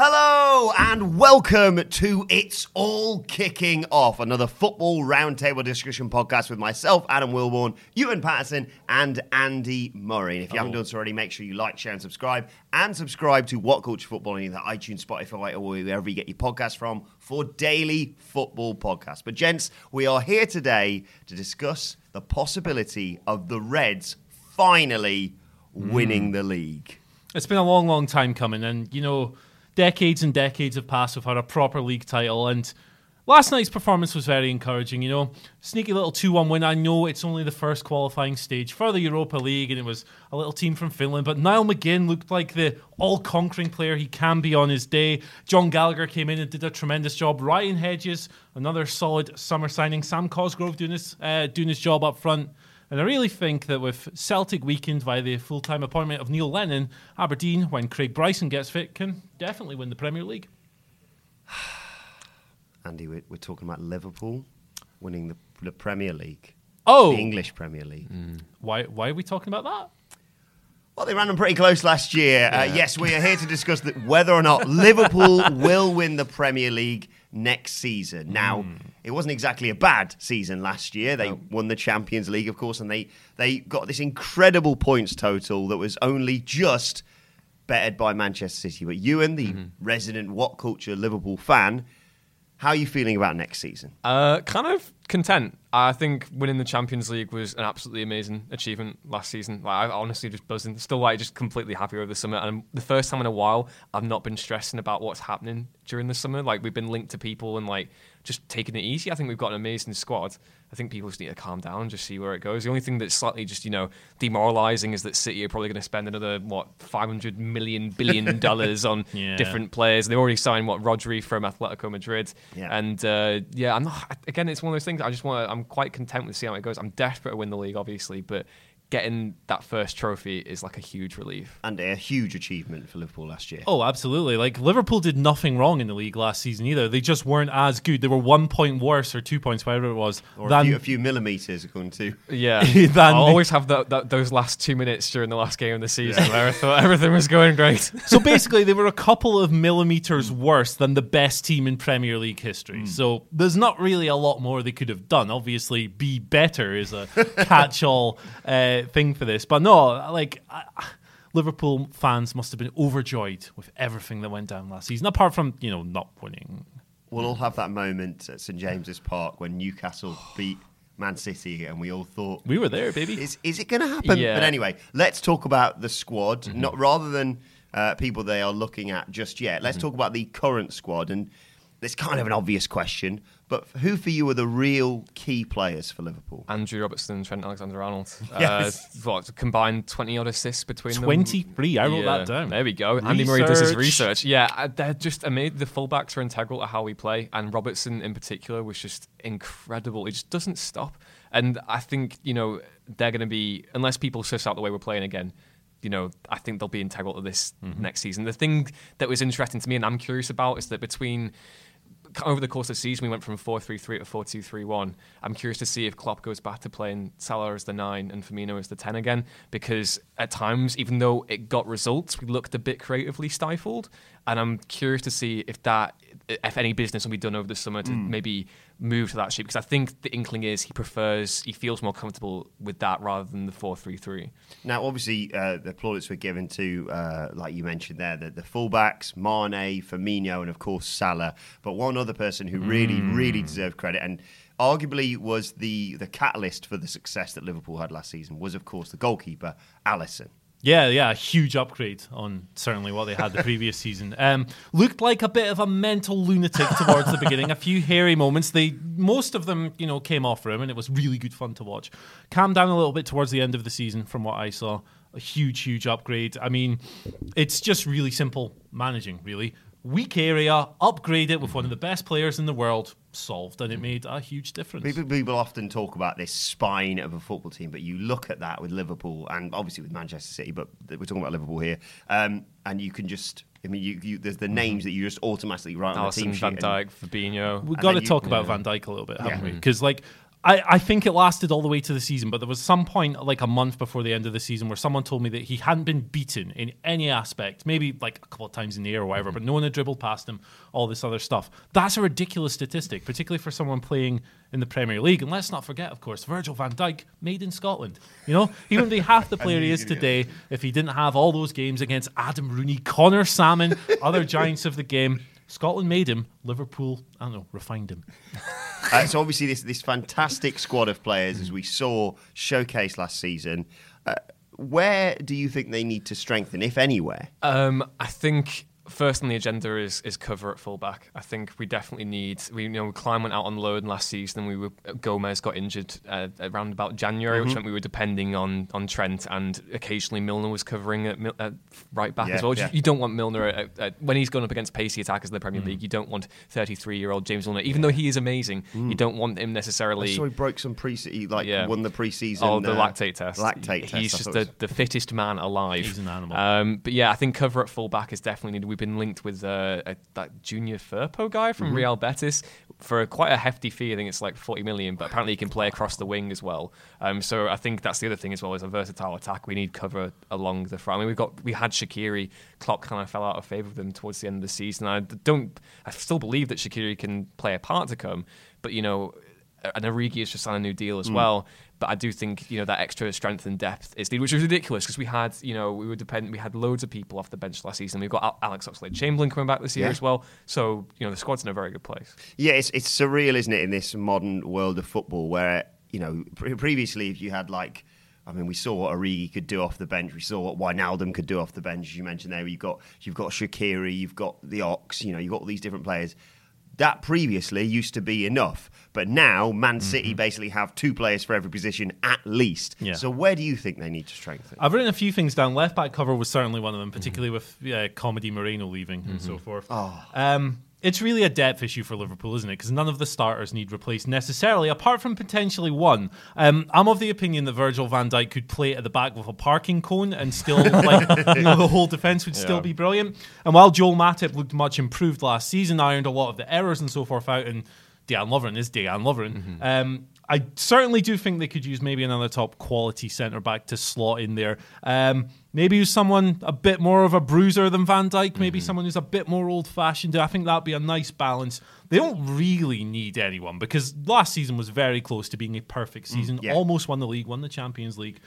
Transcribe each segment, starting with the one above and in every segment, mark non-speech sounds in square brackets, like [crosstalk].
Hello and welcome to It's All Kicking Off, another football roundtable discussion podcast with myself, Adam Wilborn, Ewan Patterson, and Andy Murray. And if you haven't done so already, make sure you like, share, and subscribe. And subscribe to What Culture Football on either iTunes, Spotify, or wherever you get your podcast from for daily football podcasts. But, gents, we are here today to discuss the possibility of the Reds finally winning hmm. the league. It's been a long, long time coming, and you know, decades and decades have passed without a proper league title. And last night's performance was very encouraging. You know, sneaky little two-one win. I know it's only the first qualifying stage for the Europa League, and it was a little team from Finland. But Niall McGinn looked like the all-conquering player he can be on his day. Jon Gallagher came in and did a tremendous job. Ryan Hedges, another solid summer signing. Sam Cosgrove doing his uh, doing his job up front. And I really think that with Celtic weakened by the full time appointment of Neil Lennon, Aberdeen, when Craig Bryson gets fit, can definitely win the Premier League. [sighs] Andy, we're, we're talking about Liverpool winning the, the Premier League. Oh, The English Premier League. why, why are we talking about that? Well, they ran them pretty close last year. Uh, yes, we are here to discuss that whether or not Liverpool [laughs] will win the Premier League next season. Hmm. Now, it wasn't exactly a bad season last year. They won the Champions League, of course, and they they got this incredible points total that was only just bettered by Manchester City. But Ewan, the mm-hmm. resident What Culture Liverpool fan, how are you feeling about next season? Uh, kind of content. I think winning the Champions League was an absolutely amazing achievement last season. Like I honestly just buzzing. Still like just completely happy over the summer. And the first time in a while, I've not been stressing about what's happening during the summer. Like we've been linked to people and like just taking it easy. I think we've got an amazing squad. I think people just need to calm down and just see where it goes. The only thing that's slightly just you know demoralising is that City are probably going to spend another what 500 million [laughs] billion dollars on Yeah. different players. They've already signed what Rodri from Atletico Madrid. Yeah. And uh, yeah, I'm not. Again, it's one of those things. I just want. to I'm quite content with seeing how it goes. I'm desperate to win the league, obviously, but getting that first trophy is like a huge relief. And a huge achievement for Liverpool last year. Oh, absolutely. Like Liverpool did nothing wrong in the league last season either. They just weren't as good. They were one point worse or two points, whatever it was. Or a few, a few millimetres, according to [laughs] Yeah, [laughs] Than I'll always have that, that, those last two minutes during the last game of the season where I thought everything was going great. [laughs] so basically, they were a couple of millimeters worse than the best team in Premier League history. So there's not really a lot more they could have done. Obviously, be better is a catch-all uh, thing for this, but no, like. I, Liverpool fans must have been overjoyed with everything that went down last season, apart from you know not winning. We'll all have that moment at St James's Park when Newcastle [sighs] beat Man City, and we all thought, We were there, baby. "Is is it going to happen?" Yeah. But anyway, let's talk about the squad, Mm-hmm. not rather than uh, people they are looking at just yet. Mm-hmm. Let's talk about the current squad, and it's kind of an obvious question, but who for you are the real key players for Liverpool? Andrew Robertson, Trent Alexander-Arnold. [laughs] Yes. Uh, what combined twenty odd assists between them? 23. I wrote that down. There we go. Andy Murray does his Research. research. Yeah, uh, they're just amazing. The fullbacks are integral to how we play, and Robertson in particular was just incredible. He just doesn't stop, and I think you know they're going to be unless people suss out the way we're playing again. You know, I think they'll be integral to this Mm-hmm. next season. The thing that was interesting to me, and I'm curious about, is that between over the course of the season, we went from 4 3 3 to 4 2 3 1. I'm curious to see if Klopp goes back to playing Salah as the 9 and Firmino as the 10 again, because at times, even though it got results, we looked a bit creatively stifled. And I'm curious to see if that if any business will be done over the summer to maybe move to that shape because I think the inkling is he prefers he feels more comfortable with that rather than the four three three. Now, obviously, uh, the plaudits were given to, uh, like you mentioned there, the, the fullbacks, Mane, Firmino, and of course Salah. But one other person who really, really deserved credit and arguably was the, the catalyst for the success that Liverpool had last season was, of course, the goalkeeper, Alisson. Yeah, yeah, huge upgrade on certainly what they had the previous [laughs] season. Um, looked like a bit of a mental lunatic towards the beginning. A few hairy moments. They most of them, you know, came off for him, and it was really good fun to watch. Calmed down a little bit towards the end of the season, from what I saw. A huge, huge upgrade. I mean, it's just really simple managing. Really weak area, upgrade it with one of the best players in the world. Solved, and it made a huge difference. People, people often talk about this spine of a football team, but you look at that with Liverpool and obviously with Manchester City, but we're talking about Liverpool here, um, and you can just. I mean, you, you, there's the names that you just automatically write on the Alisson, team sheet. Van and- Dijk, Fabinho. We've got to then you- talk about yeah. Van Dijk a little bit, haven't Yeah. we? Because like. I, I think it lasted all the way to the season, but there was some point, like a month before the end of the season, where someone told me that he hadn't been beaten in any aspect, maybe like a couple of times in the air or whatever, but no one had dribbled past him, all this other stuff. That's a ridiculous statistic, particularly for someone playing in the Premier League. And let's not forget, of course, Virgil van Dijk, made in Scotland. You know, he wouldn't be half the [laughs] player he is today if he didn't have all those games against Adam Rooney, Conor Sammon, other [laughs] giants of the game. Scotland made him. Liverpool, I don't know, refined him. [laughs] Uh, so obviously this this fantastic squad of players, as we saw showcased last season. Uh, where do you think they need to strengthen, if anywhere? Um, I think first on the agenda is is cover at fullback. I think we definitely need. We you know Klein went out on loan last season. and We were Gomez got injured uh, around about January, which meant we were depending on on Trent, and occasionally Milner was covering at, at right back Yeah, as well. yeah. You don't want Milner at, at, when he's going up against pacey attackers in the Premier League. You don't want 33 year old James Milner, even though he is amazing. You don't want him necessarily. So he broke some pre he like Yeah. won the preseason. Oh, the uh, lactate test. Lactate test. He's just the, the fittest man alive. He's an animal. Um, but yeah, I think cover at fullback is definitely needed. We've been linked with uh, a, that Junior Firpo guy from Real Betis for quite a hefty fee. I think it's like 40 million, but apparently he can play across the wing as well. Um, so I think that's the other thing as well is a versatile attack. We need cover along the front. I mean, we've got we had Shaqiri. Klopp kind of fell out of favour with him towards the end of the season. I don't. I still believe that Shaqiri can play a part to come, but you know. And Origi has just signed a new deal as hmm. well, but I do think you know that extra strength and depth is needed, which is ridiculous because we had you know we were dependent, we had loads of people off the bench last season. We've got Alex Oxlade-Chamberlain coming back this year Yeah. as well, so you know the squad's in a very good place. Yeah, it's it's surreal, isn't it, in this modern world of football where you know pre- previously if you had like. I mean, we saw what Origi could do off the bench. We saw what Wijnaldum could do off the bench, as you mentioned there. You've got you've got Shaqiri, you've got the Ox. You know, you've got all these different players. That previously used to be enough, but now Man City basically have two players for every position at least. Yeah. So where do you think they need to strengthen? I've written a few things down. Left back cover was certainly one of them, particularly with uh, Comedy Moreno leaving and so forth. Um, it's really a depth issue for Liverpool, isn't it? Because none of the starters need replaced necessarily, apart from potentially one. Um, I'm of the opinion that Virgil van Dijk could play at the back with a parking cone and still, [laughs] like, you know, the whole defence would still be brilliant. And while Joel Matip looked much improved last season, ironed a lot of the errors and so forth out, and Dejan Lovren is Dejan Lovren. Um, I certainly do think they could use maybe another top quality centre back to slot in there. Um, maybe use someone a bit more of a bruiser than Van Dijk. Maybe someone who's a bit more old fashioned. I think that'd be a nice balance. They don't really need anyone because last season was very close to being a perfect season. yeah. Almost won the league, won the Champions League.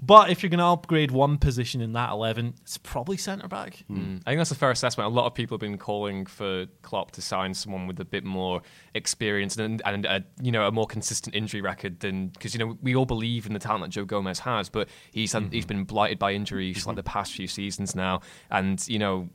But if you're going to upgrade one position in that 11, it's probably centre back. Hmm. I think that's a fair assessment. A lot of people have been calling for Klopp to sign someone with a bit more experience and and a, you know a more consistent injury record than because you know we all believe in the talent that Joe Gomez has, but he's had, he's mm-hmm. been blighted by injuries mm-hmm. like the past few seasons now, and you know.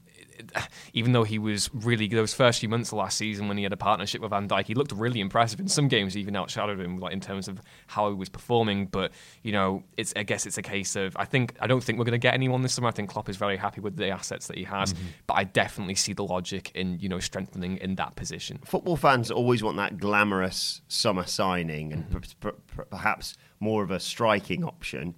Even though he was really those first few months of last season when he had a partnership with Van Dijk, he looked really impressive. In some games, he even outshadowed him, like in terms of how he was performing. But you know, it's I guess it's a case of I think I don't think we're going to get anyone this summer. I think Klopp is very happy with the assets that he has, mm-hmm. but I definitely see the logic in you know strengthening in that position. football fans always want that glamorous summer signing and mm-hmm. per- per- perhaps more of a striking option.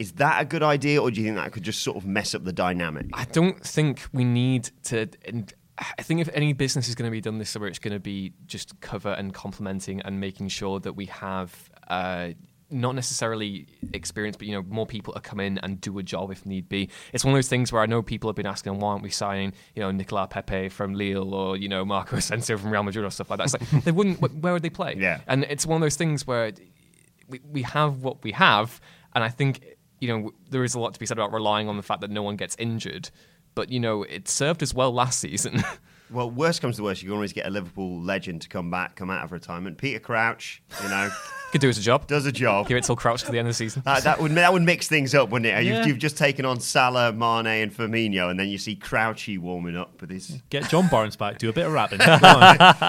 Is that a good idea, or do you think that could just sort of mess up the dynamic? I don't think we need to. And I think if any business is going to be done this summer, it's going to be just cover and complementing and making sure that we have. Uh, not necessarily experience, but you know, more people to come in and do a job if need be. It's one of those things where I know people have been asking, why aren't we signing, you know, Nicolas Pepe from Lille or you know Marco [laughs] Asensio from Real Madrid or stuff like that? It's like they wouldn't. Where would they play? Yeah. and it's one of those things where we, we have what we have, and I think you know there is a lot to be said about relying on the fact that no one gets injured. But you know, it served us well last season. [laughs] Well, worst comes to worst, you can always get a Liverpool legend to come back, come out of retirement. Peter Crouch, you know, [laughs] Could do us a job. does a job. Give it till Crouch to the end of the season. That, that would that would mix things up, wouldn't it? Yeah. You've, you've just taken on Salah, Mane, and Firmino, and then you see Crouchy warming up with his. Get John Barnes back, do a bit of rapping. [laughs]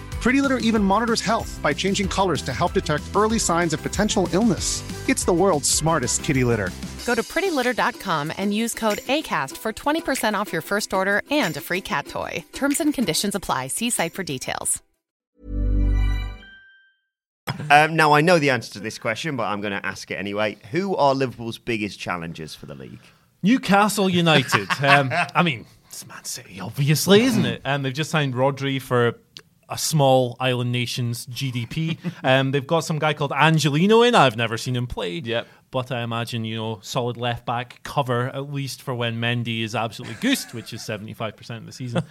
Pretty Litter even monitors health by changing colors to help detect early signs of potential illness. It's the world's smartest kitty litter. Go to prettylitter.com and use code ACAST for 20% off your first order and a free cat toy. Terms and conditions apply. See site for details. Um, now I know the answer to this question, but I'm going to ask it anyway. Who are Liverpool's biggest challengers for the league? Newcastle United. [laughs] Um, I mean, it's Man City, obviously, isn't it? And they've just signed Rodri for a small island nation's GDP. Um, they've got some guy called Angelino in. I've never seen him play. Yep. But I imagine, you know, solid left back cover, at least for when Mendy is absolutely goosed, which is 75% of the season.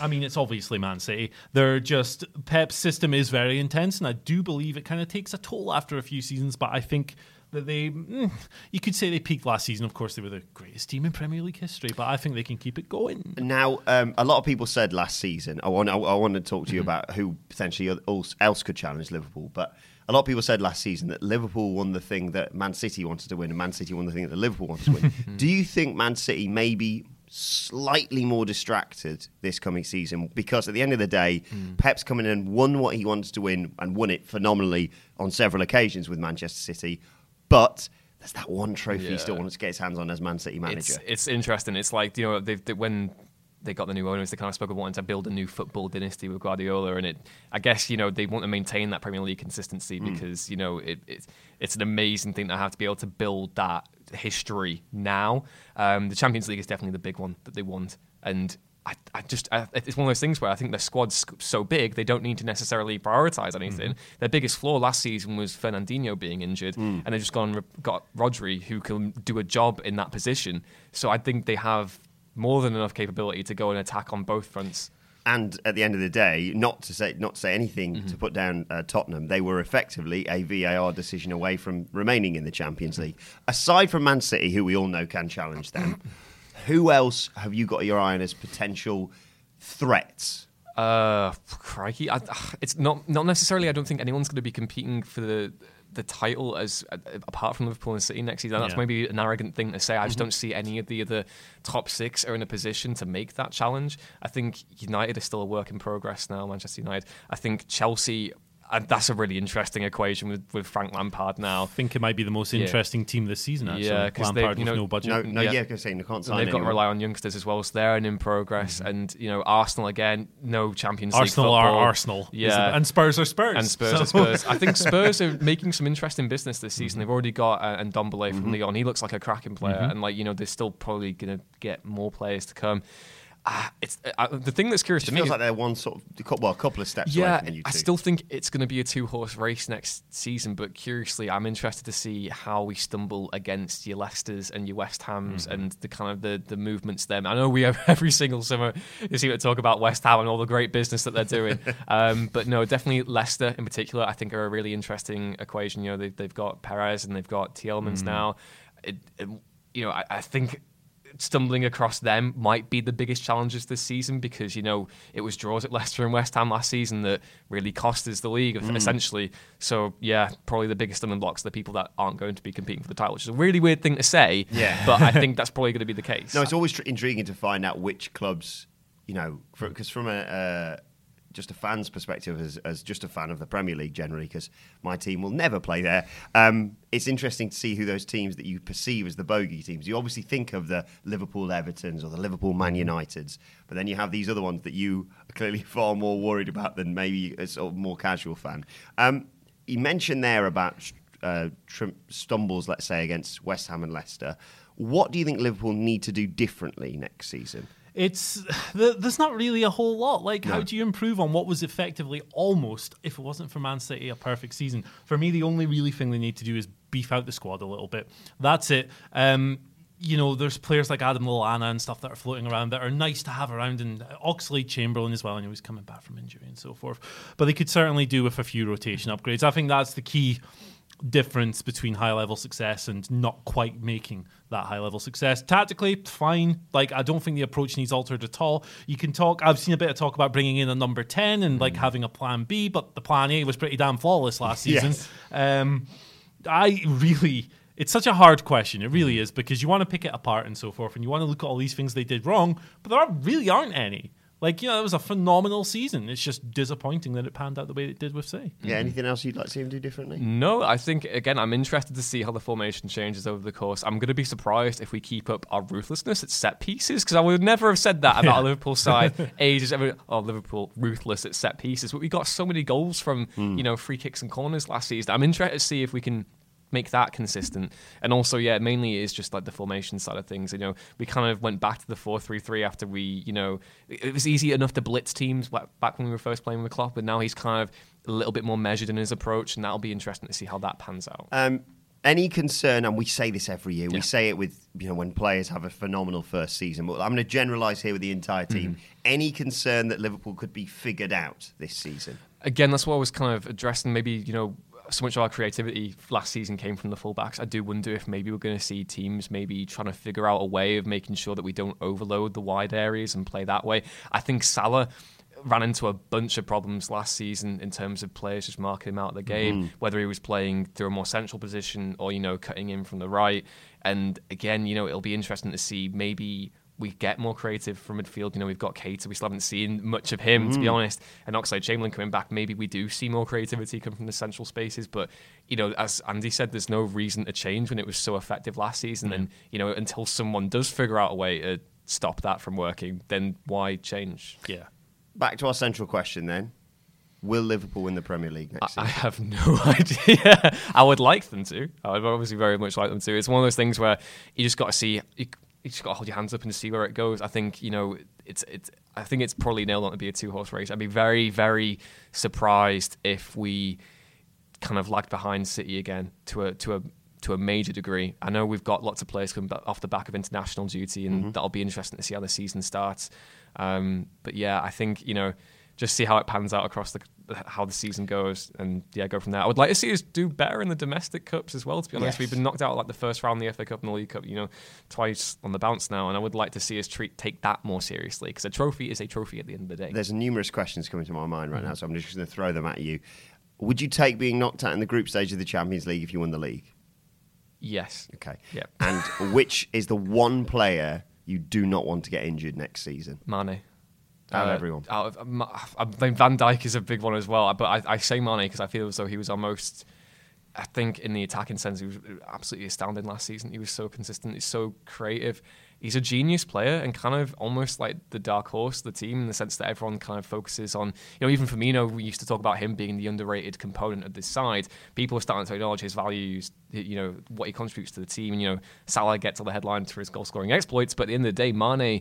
I mean, it's obviously Man City. They're just, Pep's system is very intense, and I do believe it kind of takes a toll after a few seasons, but I think that they, mm, you could say they peaked last season. Of course, they were the greatest team in Premier League history, but I think they can keep it going. Now, um, a lot of people said last season. I want I, I want to talk to you about who potentially else, else could challenge Liverpool, but a lot of people said last season that Liverpool won the thing that Man City wanted to win, and Man City won the thing that Liverpool wanted to win. [laughs] Do you think Man City may be slightly more distracted this coming season? Because at the end of the day, Pep's coming in and won what he wants to win and won it phenomenally on several occasions with Manchester City, but. There's that one trophy he still wants to get his hands on as Man City manager. It's, it's interesting. It's like you know they've, they, when they got the new owners, they kind of spoke of wanting to build a new football dynasty with Guardiola, and it. I guess you know they want to maintain that Premier League consistency because you know it, it it's an amazing thing to have to be able to build that history now. Um, the Champions League is definitely the big one that they want, and. I, I just I, it's one of those things where I think their squad's so big they don't need to necessarily prioritize anything. Their biggest flaw last season was Fernandinho being injured, and they've just gone got Rodri who can do a job in that position. So I think they have more than enough capability to go and attack on both fronts. And at the end of the day, not to say not to say anything Mm-hmm. to put down uh, Tottenham, they were effectively a VAR decision away from remaining in the Champions League. Aside from Man City, who we all know can challenge them, who else have you got your eye on as potential threats? Uh, crikey! I, [sighs] it's not not necessarily. I don't think anyone's going to be competing for the the title as uh, apart from Liverpool and City next season. That's Yeah. maybe an arrogant thing to say. I just don't see any of the other top six are in a position to make that challenge. I think United is still a work in progress now. Manchester United. I think Chelsea. And that's a really interesting equation with, with Frank Lampard now. I think it might be the most Yeah. interesting team this season, actually. Yeah, 'cause they- Lampard you with know, no budget. No, no, Yeah. yeah, because saying they can't sign they've got to rely on youngsters as well, so they're in progress. Mm. And you know, Arsenal again, no Champions Arsenal League are. Arsenal. isn't yeah. And Spurs are Spurs. and Spurs So- are Spurs. I think [laughs] Spurs are making some interesting business this season. Mm-hmm. They've already got uh, Ndombele from mm-hmm. Lyon. He looks like a cracking player, mm-hmm. and like you know, they're still probably going to get more players to come. Uh, it's uh, the thing that's curious It to me. feels like they're one sort of well, a couple of steps away yeah. I still think it's going to be a two horse race next season, but curiously, I'm interested to see how we stumble against your Leicesters and your West Hams Mm-hmm. and the kind of the, the movements there. I know we have [laughs] every single summer you seem to talk about West Ham and all the great business that they're doing, [laughs] um, but no, definitely Leicester in particular, I think are a really interesting equation. You know, they, they've got Perez and they've got Tielemans Mm. now. It, it- you know, I, I think stumbling across them might be the biggest challenges this season because you know it was draws at Leicester and West Ham last season that really cost us the league Mm. essentially. So yeah, probably the biggest stumbling blocks are the people that aren't going to be competing for the title, which is a really weird thing to say. Yeah. [laughs] but I think that's probably going to be the [laughs] case. No, it's always tr- intriguing to find out which clubs, you know, because from a uh, just a fan's perspective, as, as just a fan of the Premier League generally, because my team will never play there. Um, it's interesting to see who those teams that you perceive as the bogey teams. You obviously think of the Liverpool Evertons or the Liverpool Man Uniteds, but then you have these other ones that you are clearly [laughs] far more worried about than maybe a sort of more casual fan. Um, you mentioned there about uh, stumbles, let's say, against West Ham and Leicester. What do you think Liverpool need to do differently next season? It's there's not really a whole lot. Like, how do you improve on what was effectively almost, if it wasn't for Man City, a perfect season? For me, the only really thing they need to do is beef out the squad a little bit. That's it. Um, you know, there's players like Adam Lallana and stuff that are floating around that are nice to have around, and Oxlade Chamberlain as well. And know he's coming back from injury and so forth, but they could certainly do with a few rotation upgrades. I think that's the key difference between high level success and not quite making that high level success. Tactically, fine. Like I don't think the approach needs altered at all. You can talk. I've seen a bit of talk about bringing in a number ten and like having a plan B, but the plan A was pretty damn flawless last [laughs] season. Yes. Um, I really. It's such a hard question. It really is because you want to pick it apart and so forth, and you want to look at all these things they did wrong, but there are, really aren't any. Like, you know, it was a phenomenal season. It's just disappointing that it panned out the way it did with Say. Yeah, anything else you'd like to see him do differently? No, I think again, I'm interested to see how the formation changes over the course. I'm going to be surprised if we keep up our ruthlessness at set pieces because I would never have said that about [laughs] a Liverpool side ages. Ever, oh, Liverpool ruthless at set pieces, but we got so many goals from hmm. you know free kicks and corners last season. I'm interested to see if we can make that consistent. And also, yeah, mainly is just like the formation side of things. You know, we kind of went back to the four-three-three after we, you know, it it was easy enough to blitz teams back when we were first playing with Klopp, but now he's kind of a little bit more measured in his approach, and that'll be interesting to see how that pans out. Um, any concern, and we say this every year, we say it with, you know, when players have a phenomenal first season, but I'm going to generalise here with the entire team. Mm-hmm. Any concern that Liverpool could be figured out this season? again, that's what I was kind of addressing. Maybe you know, so much of our creativity last season came from the fullbacks. I do wonder if maybe we're going to see teams maybe trying to figure out a way of making sure that we don't overload the wide areas and play that way. I think Salah ran into a bunch of problems last season in terms of players just marking him out of the mm-hmm. game, whether he was playing through a more central position or you know cutting in from the right. And again, you know, it'll be interesting to see maybe we get more creative from midfield. You know, we've got Keita. We still haven't seen much of him, to be mm. honest. And Oxlade Chamberlain coming back, maybe we do see more creativity come from the central spaces. But, you know, as Andy said, there's no reason to change when it was so effective last season. Mm. And, you know, until someone does figure out a way to stop that from working, then why change? Yeah. Back to our central question then. Will Liverpool win the Premier League next I season? have no [laughs] idea. I would like them to. I would obviously very much like them to. It's one of those things where you just got to see. You, you just got to hold your hands up and see where it goes. I think you know it's it's. I think it's probably nailed on to be a two horse race. I'd be very very surprised if we kind of lagged behind City again to a to a to a major degree. I know we've got lots of players coming off the back of international duty, and that'll be interesting to see how the season starts. Um, but yeah, I think you know just see how it pans out across the how the season goes, and yeah, go from there. I would like to see us do better in the domestic cups as well. To be honest, Yes. we've been knocked out like the first round of the FA Cup and the League Cup, you know, twice on the bounce now, and I would like to see us treat take that more seriously because a trophy is a trophy at the end of the day. There's numerous questions coming to my mind right now, so I'm just going to throw them at you. Would you take being knocked out in the group stage of the Champions League if you won the league? yes. Okay. Yep. And which is the one player you do not want to get injured next season? Mane. Out of everyone. Out of, um, I think Van Dijk is a big one as well, but I, I say Mane because I feel as though he was our most. I think in the attacking sense, he was absolutely astounding last season. He was so consistent. He's so creative. he's a genius player and kind of almost like the dark horse of the team in the sense that everyone kind of focuses on, you know, even Firmino, we used to talk about him being the underrated component of this side. People are starting to acknowledge his values, you know, what he contributes to the team. And, you know, Salah gets all the headlines for his goal scoring exploits, but at the end of the day, Mane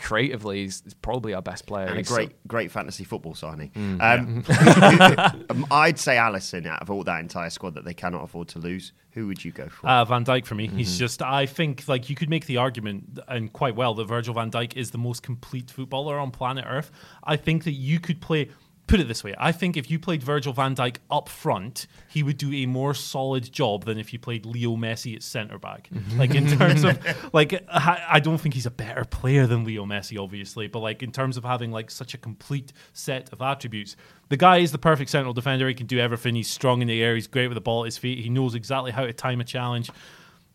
creatively is, is probably our best player. and a He's so- great, great fantasy football signing. Mm, um, [laughs] um, I'd say Alisson out of all that entire squad that they cannot afford to lose. Who would you go for? Uh, Van Dijk for me. He's Mhm. just. I think like you could make the argument and quite well that Virgil Van Dijk is the most complete footballer on planet Earth. I think that you could play. Put it this way: I think if you played Virgil Van Dijk up front, he would do a more solid job than if you played Leo Messi at centre back. Mm-hmm. like in [laughs] terms of like, I I don't think he's a better player than Leo Messi, obviously, but like in terms of having like such a complete set of attributes, the guy is the perfect central defender. He can do everything. He's strong in the air. He's great with the ball at his feet. He knows exactly how to time a challenge.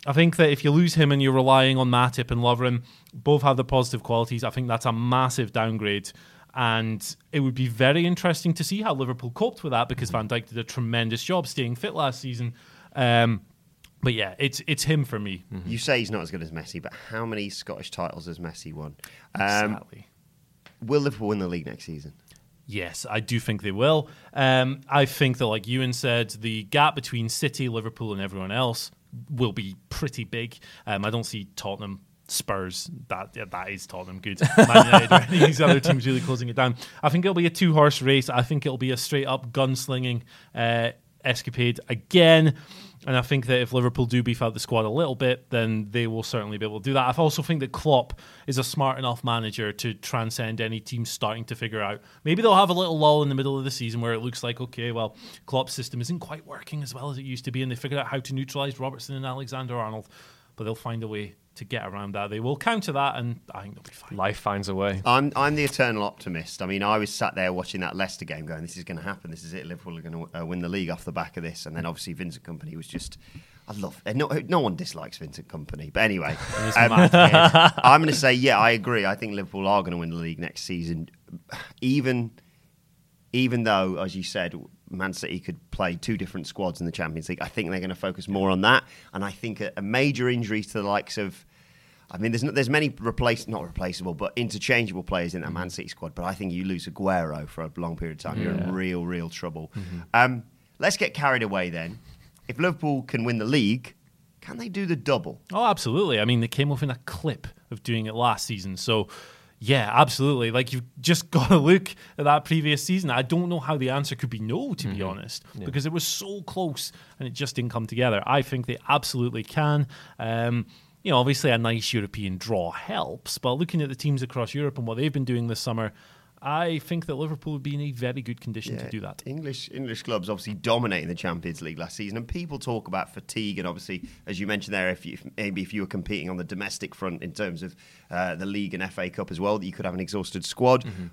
I think that if you lose him and you're relying on Matip and Lovren, both have the positive qualities. I think that's a massive downgrade. And it would be very interesting to see how Liverpool coped with that because Van Dijk did a tremendous job staying fit last season. Um, but yeah, it's it's him for me. You say he's not as good as Messi, but how many Scottish titles has Messi won? Um, Exactly. Will Liverpool win the league next season? Yes, I do think they will. Um, I think that, like Ewan said, the gap between City, Liverpool, and everyone else will be pretty big. Um, I don't see Tottenham, Spurs. That yeah, that is Tottenham good. Man United, these other teams really closing it down. I think it'll be a two horse race. I think it'll be a straight up gunslinging uh, escapade again. And I think that if Liverpool do beef out the squad a little bit, then they will certainly be able to do that. I also think that Klopp is a smart enough manager to transcend any team starting to figure out. Maybe they'll have a little lull in the middle of the season where it looks like, okay, well, Klopp's system isn't quite working as well as it used to be, and they figured out how to neutralise Robertson and Alexander Arnold. But they'll find a way to get around that. They will counter that, and I think they'll be fine. Life finds a way. I'm I'm the eternal optimist. I mean, I was sat there watching that Leicester game, going, "This is going to happen. This is it. Liverpool are going to uh, win the league off the back of this." And then obviously Vincent Kompany was just. I love. uh, No, no one dislikes Vincent Kompany, but anyway, [laughs] um. [laughs] I'm going to say, yeah, I agree. I think Liverpool are going to win the league next season, [sighs] even even though, as you said, Man City could play two different squads in the Champions League. I think they're going to focus more on that, and I think a, a major injury to the likes of. I mean, there's there's many replace not replaceable, but interchangeable players in that Man City squad. But I think you lose Aguero for a long period of time, you're in real, real trouble. Um, let's get carried away then. If Liverpool can win the league, can they do the double? Oh, absolutely. I mean, they came within a clip of doing it last season. So, yeah, absolutely. Like, you've just [laughs] got to look at that previous season. I don't know how the answer could be no, to be honest, because it was so close and it just didn't come together. I think they absolutely can. Um, you know, obviously a nice European draw helps, but looking at the teams across Europe and what they've been doing this summer, I think that Liverpool would be in a very good condition to do that. English English clubs obviously dominating the Champions League last season, and people talk about fatigue. And obviously, as you mentioned there, if you, maybe if you were competing on the domestic front in terms of uh, the league and FA Cup as well, that you could have an exhausted squad. Mm-hmm.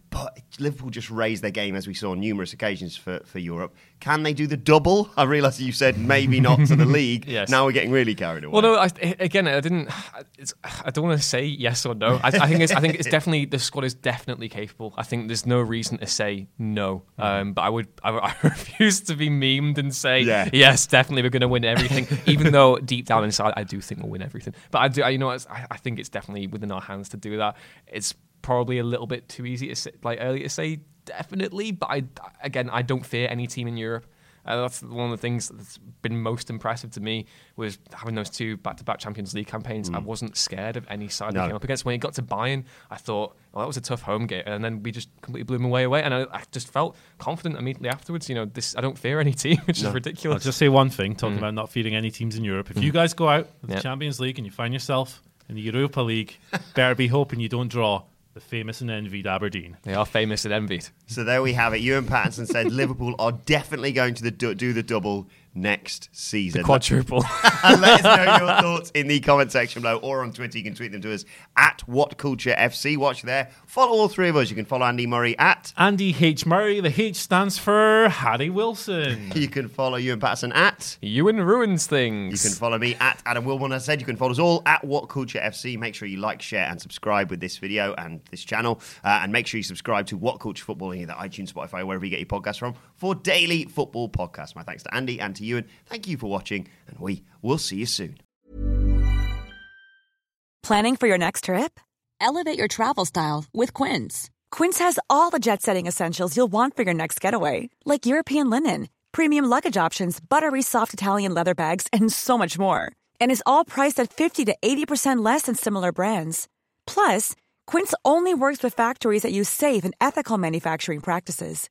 Liverpool just raised their game as we saw on numerous occasions for, for Europe. Can they do the double? I realise you said maybe not to the [laughs] league. Yes. Now we're getting really carried away. Well, no. I, again, I didn't. It's, I don't want to say yes or no. I, I think it's. I think it's [laughs] definitely the squad is definitely capable. I think there's no reason to say no. Um, but I would. I, [laughs] I refuse to be memed and say Yeah. yes, definitely we're going to win everything. even though deep down inside, I do think we'll win everything. But I do. I, you know, what, I, I think it's definitely within our hands to do that. It's probably a little bit too easy to say, like early to say definitely. But I again, I don't fear any team in Europe. Uh, that's one of the things that's been most impressive to me was having those two back-to-back Champions League campaigns. I mm. wasn't scared of any side No. I came up against. When it got to Bayern, I thought, well, that was a tough home game, and then we just completely blew them away. Away, and I, I just felt confident immediately afterwards. You know, this I don't fear any [laughs] team, which is I'll ridiculous. just say one thing, talking mm. about not feeding any teams in Europe. If mm. you guys go out Yeah. the Champions League and you find yourself in the Europa League, [laughs] better be hoping you don't draw the famous and envied Aberdeen. they are famous and envied. So there we have it. Ewan Pattinson said [laughs] Liverpool are definitely going to the do the double next season. Quadruple. [laughs] and let us know your thoughts in the comment section below or on Twitter. You can tweet them to us at What Culture FC. Watch there. Follow all three of us. You can follow Andy Murray at. Andy H. Murray, the H stands for Harry Wilson. [laughs] You can follow Ewan Patterson at. Ewan ruins Things. You can follow me at Adam Wilborn. As I said, you can follow us all at What Culture FC. Make sure you like, share, and subscribe with this video and this channel. Uh, and make sure you subscribe to What Culture Football in either iTunes, Spotify, wherever you get your podcasts from for daily football Podcast. My thanks to Andy and to Ewan. Thank you for watching, and we will see you soon. Planning for your next trip? Elevate your travel style with Quince. Quince has all the jet setting essentials you'll want for your next getaway, like European linen, premium luggage options, buttery soft Italian leather bags, and so much more. And is all priced at 50 to 80% less than similar brands. Plus, Quince only works with factories that use safe and ethical manufacturing practices.